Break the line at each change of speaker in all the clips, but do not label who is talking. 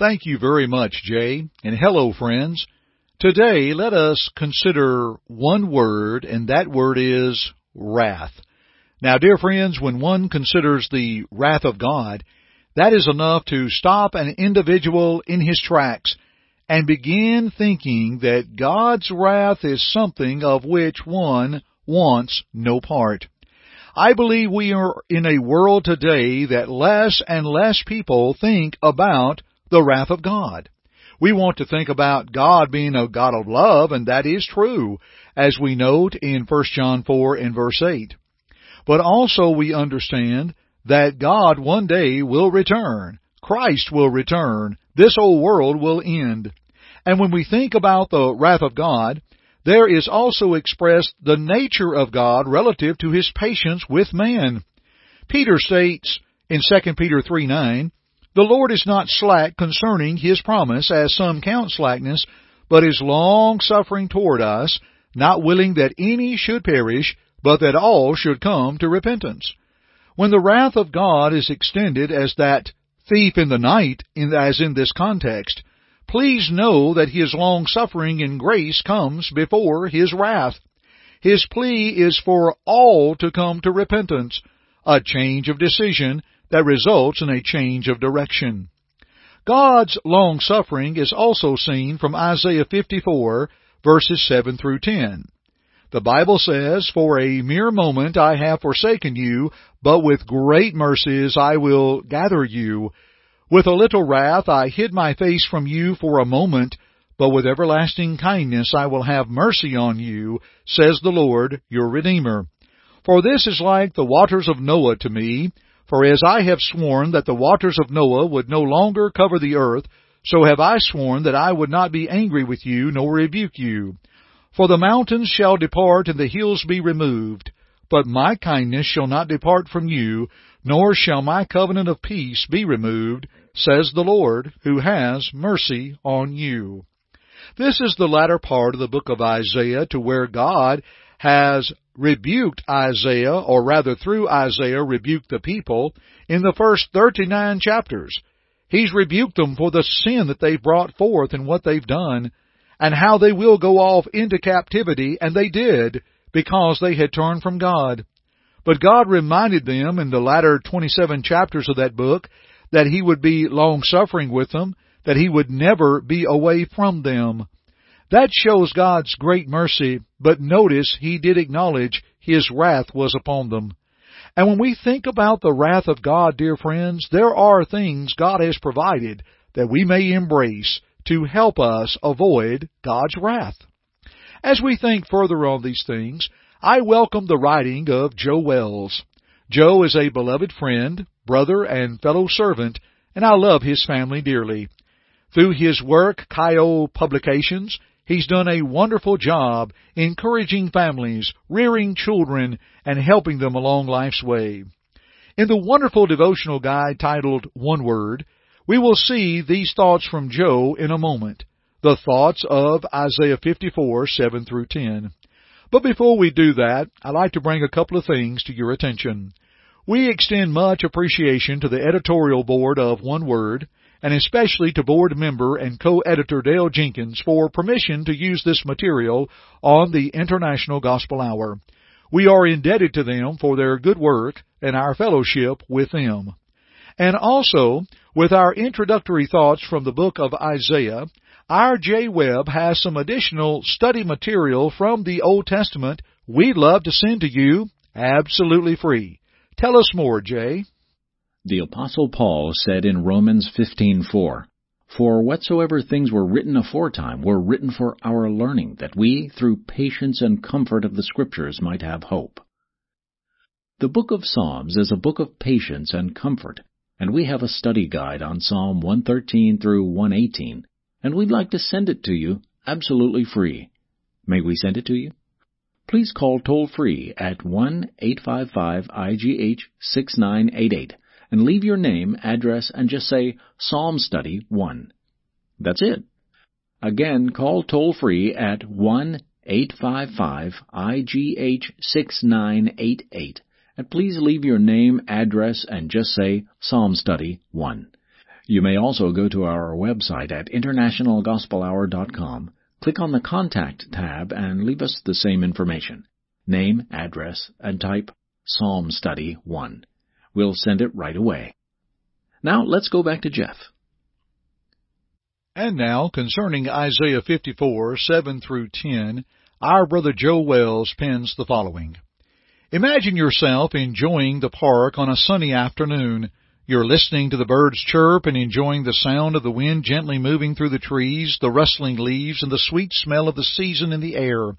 Thank you very much, Jay, and hello, friends. Today, let us consider one word, and that word is wrath. Now, dear friends, when one considers the wrath of God, that is enough to stop an individual in his tracks and begin thinking that God's wrath is something of which one wants no part. I believe we are in a world today that less and less people think about the wrath of God. We want to think about God being a God of love, and that is true, as we note in 1 John 4 and verse 8. But also we understand that God one day will return. Christ will return. This old world will end. And when we think about the wrath of God, there is also expressed the nature of God relative to His patience with man. Peter states in 2 Peter 3 9, The Lord is not slack concerning His promise, as some count slackness, but is long suffering toward us, not willing that any should perish, but that all should come to repentance. When the wrath of God is extended as that thief in the night, in, as in this context, please know that His long suffering in grace comes before His wrath. His plea is for all to come to repentance, a change of decision that results in a change of direction. God's long suffering is also seen from Isaiah 54 verses 7 through 10. The Bible says, For a mere moment I have forsaken you, but with great mercies I will gather you. With a little wrath I hid my face from you for a moment, but with everlasting kindness I will have mercy on you, says the Lord, your Redeemer. For this is like the waters of Noah to me, for as I have sworn that the waters of Noah would no longer cover the earth, so have I sworn that I would not be angry with you, nor rebuke you. For the mountains shall depart and the hills be removed, but my kindness shall not depart from you, nor shall my covenant of peace be removed, says the Lord, who has mercy on you. This is the latter part of the book of Isaiah to where God has rebuked Isaiah, or rather through Isaiah rebuked the people in the first 39 chapters. He's rebuked them for the sin that they've brought forth and what they've done and how they will go off into captivity, and they did, because they had turned from God. But God reminded them in the latter 27 chapters of that book that He would be long suffering with them, that He would never be away from them. That shows God's great mercy, but notice He did acknowledge His wrath was upon them. And when we think about the wrath of God, dear friends, there are things God has provided that we may embrace to help us avoid God's wrath. As we think further on these things, I welcome the writing of Joe Wells. Joe is a beloved friend, brother, and fellow servant, and I love his family dearly. Through his work, Kyo Publications, he's done a wonderful job encouraging families, rearing children, and helping them along life's way. In the wonderful devotional guide titled One Word, we will see these thoughts from Joe in a moment, the thoughts of Isaiah 54, 7 through 10. But before we do that, I'd like to bring a couple of things to your attention. We extend much appreciation to the editorial board of One Word, and especially to board member and co-editor Dale Jenkins for permission to use this material on the International Gospel Hour. We are indebted to them for their good work and our fellowship with them. And also, with our introductory thoughts from the book of Isaiah, our Jay Webb has some additional study material from the Old Testament we'd love to send to you absolutely free. Tell us more, Jay.
The apostle Paul said in Romans 15:4, "For whatsoever things were written aforetime were written for our learning, that we through patience and comfort of the scriptures might have hope." The book of Psalms is a book of patience and comfort and we have a study guide on Psalm 113 through 118, and we'd like to send it to you absolutely free. May we send it to you? Please call toll free at 1-855-IGH-6988 and leave your name, address, and just say Psalm Study 1. That's it. Again, call toll free at 1-855-IGH-6988 and please leave your name, address, and just say Psalm Study 1. You may also go to our website at internationalgospelhour.com, click on the Contact tab, and leave us the same information name, address, and type Psalm Study 1. We'll send it right away. Now let's go back to Jeff.
And now, concerning Isaiah 54, 7 through 10, our brother Joe Wells pens the following. Imagine yourself enjoying the park on a sunny afternoon. You're listening to the birds chirp and enjoying the sound of the wind gently moving through the trees, the rustling leaves, and the sweet smell of the season in the air.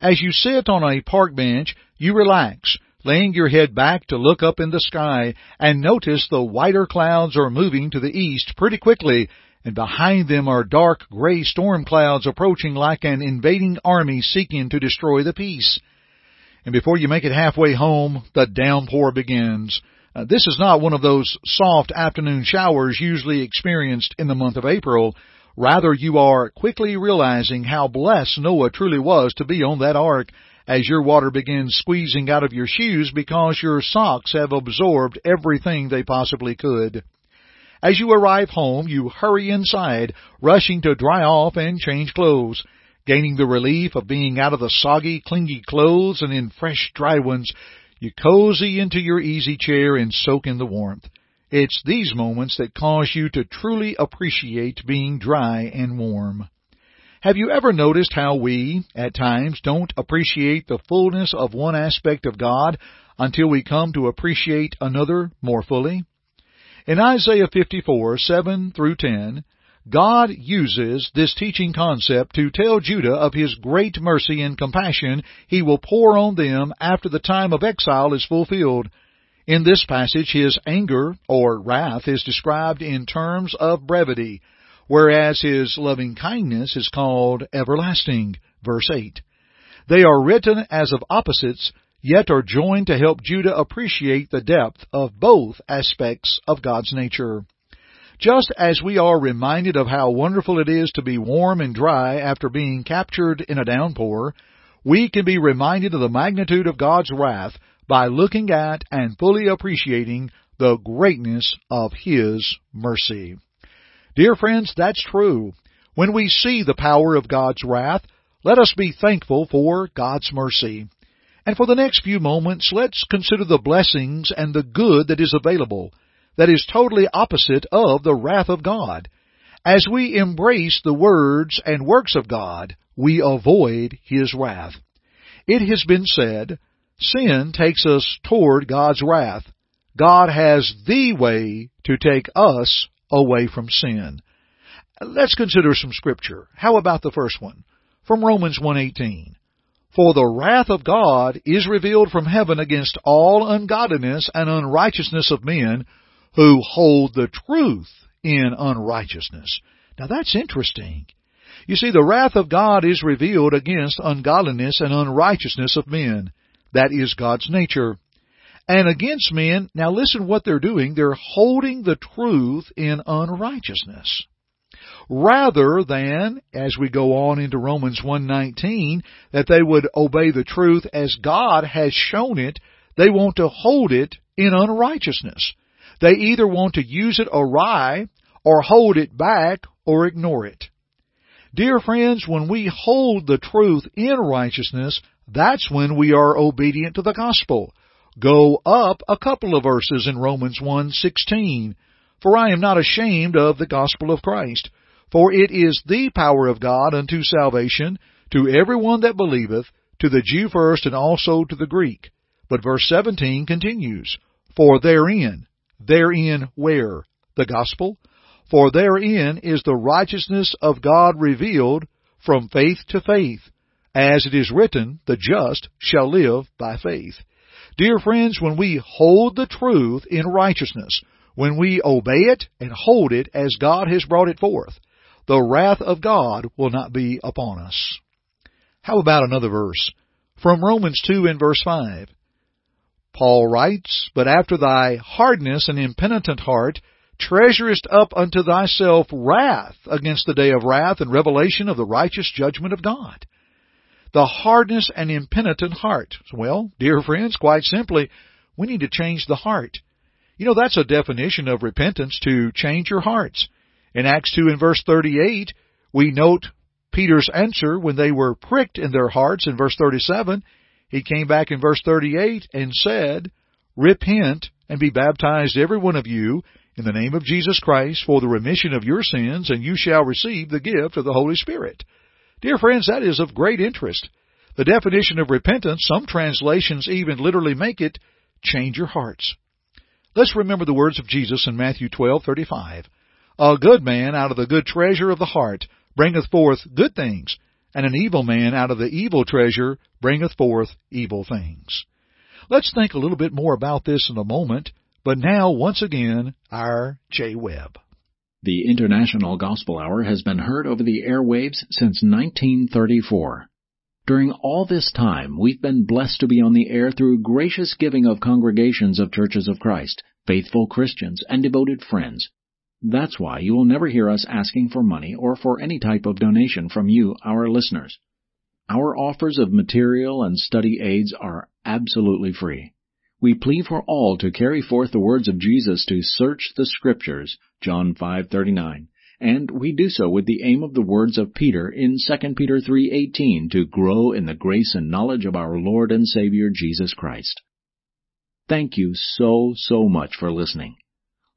As you sit on a park bench, you relax, laying your head back to look up in the sky and notice the whiter clouds are moving to the east pretty quickly, and behind them are dark gray storm clouds approaching like an invading army seeking to destroy the peace. And before you make it halfway home, the downpour begins. Uh, this is not one of those soft afternoon showers usually experienced in the month of April. Rather, you are quickly realizing how blessed Noah truly was to be on that ark as your water begins squeezing out of your shoes because your socks have absorbed everything they possibly could. As you arrive home, you hurry inside, rushing to dry off and change clothes. Gaining the relief of being out of the soggy, clingy clothes and in fresh, dry ones, you cozy into your easy chair and soak in the warmth. It's these moments that cause you to truly appreciate being dry and warm. Have you ever noticed how we, at times, don't appreciate the fullness of one aspect of God until we come to appreciate another more fully? In Isaiah 54, 7 through 10, God uses this teaching concept to tell Judah of His great mercy and compassion He will pour on them after the time of exile is fulfilled. In this passage, His anger, or wrath, is described in terms of brevity, whereas His loving kindness is called everlasting. Verse 8. They are written as of opposites, yet are joined to help Judah appreciate the depth of both aspects of God's nature. Just as we are reminded of how wonderful it is to be warm and dry after being captured in a downpour, we can be reminded of the magnitude of God's wrath by looking at and fully appreciating the greatness of His mercy. Dear friends, that's true. When we see the power of God's wrath, let us be thankful for God's mercy. And for the next few moments, let's consider the blessings and the good that is available that is totally opposite of the wrath of God. As we embrace the words and works of God, we avoid His wrath. It has been said, sin takes us toward God's wrath. God has the way to take us away from sin. Let's consider some scripture. How about the first one? From Romans 1:18. For the wrath of God is revealed from heaven against all ungodliness and unrighteousness of men who hold the truth in unrighteousness. Now that's interesting. You see, the wrath of God is revealed against ungodliness and unrighteousness of men. That is God's nature. And against men, now listen what they're doing. They're holding the truth in unrighteousness. Rather than, as we go on into Romans 1.19, that they would obey the truth as God has shown it, they want to hold it in unrighteousness. They either want to use it awry or hold it back or ignore it. Dear friends, when we hold the truth in righteousness, that's when we are obedient to the gospel. Go up a couple of verses in Romans 1:16. For I am not ashamed of the gospel of Christ, for it is the power of God unto salvation to everyone that believeth, to the Jew first and also to the Greek. But verse 17 continues, For therein, Therein where? The gospel? For therein is the righteousness of God revealed from faith to faith. As it is written, the just shall live by faith. Dear friends, when we hold the truth in righteousness, when we obey it and hold it as God has brought it forth, the wrath of God will not be upon us. How about another verse? From Romans 2 in verse 5. Paul writes, But after thy hardness and impenitent heart treasurest up unto thyself wrath against the day of wrath and revelation of the righteous judgment of God. The hardness and impenitent heart. Well, dear friends, quite simply, we need to change the heart. You know, that's a definition of repentance to change your hearts. In Acts 2 and verse 38, we note Peter's answer when they were pricked in their hearts in verse 37. He came back in verse 38 and said, Repent and be baptized every one of you in the name of Jesus Christ for the remission of your sins, and you shall receive the gift of the Holy Spirit. Dear friends, that is of great interest. The definition of repentance, some translations even literally make it, change your hearts. Let's remember the words of Jesus in Matthew 12:35. A good man out of the good treasure of the heart bringeth forth good things, and an evil man out of the evil treasure bringeth forth evil things. Let's think a little bit more about this in a moment, but now once again, our Jay Webb.
The International Gospel Hour has been heard over the airwaves since 1934. During all this time, we've been blessed to be on the air through gracious giving of congregations of churches of Christ, faithful Christians, and devoted friends. That's why you will never hear us asking for money or for any type of donation from you, our listeners. Our offers of material and study aids are absolutely free. We plead for all to carry forth the words of Jesus to search the scriptures, John 5:39, and we do so with the aim of the words of Peter in 2 Peter 3:18 to grow in the grace and knowledge of our Lord and Savior Jesus Christ. Thank you so so much for listening.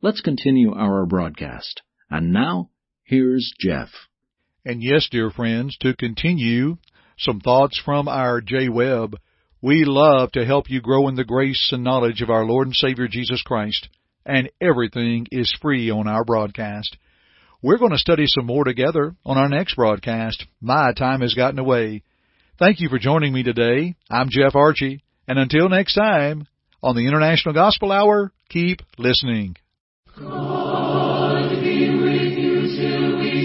Let's continue our broadcast. And now, here's Jeff.
And yes, dear friends, to continue some thoughts from our Jay Webb, we love to help you grow in the grace and knowledge of our Lord and Savior Jesus Christ, and everything is free on our broadcast. We're going to study some more together on our next broadcast. My time has gotten away. Thank you for joining me today. I'm Jeff Archey, and until next time, on the International Gospel Hour, keep listening.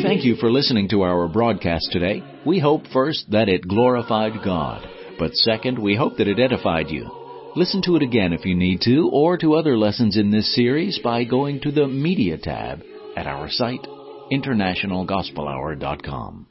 Thank you for listening to our broadcast today. We hope first that it glorified God, but second, we hope that it edified you. Listen to it again if you need to, or to other lessons in this series by going to the Media tab at our site, internationalgospelhour.com.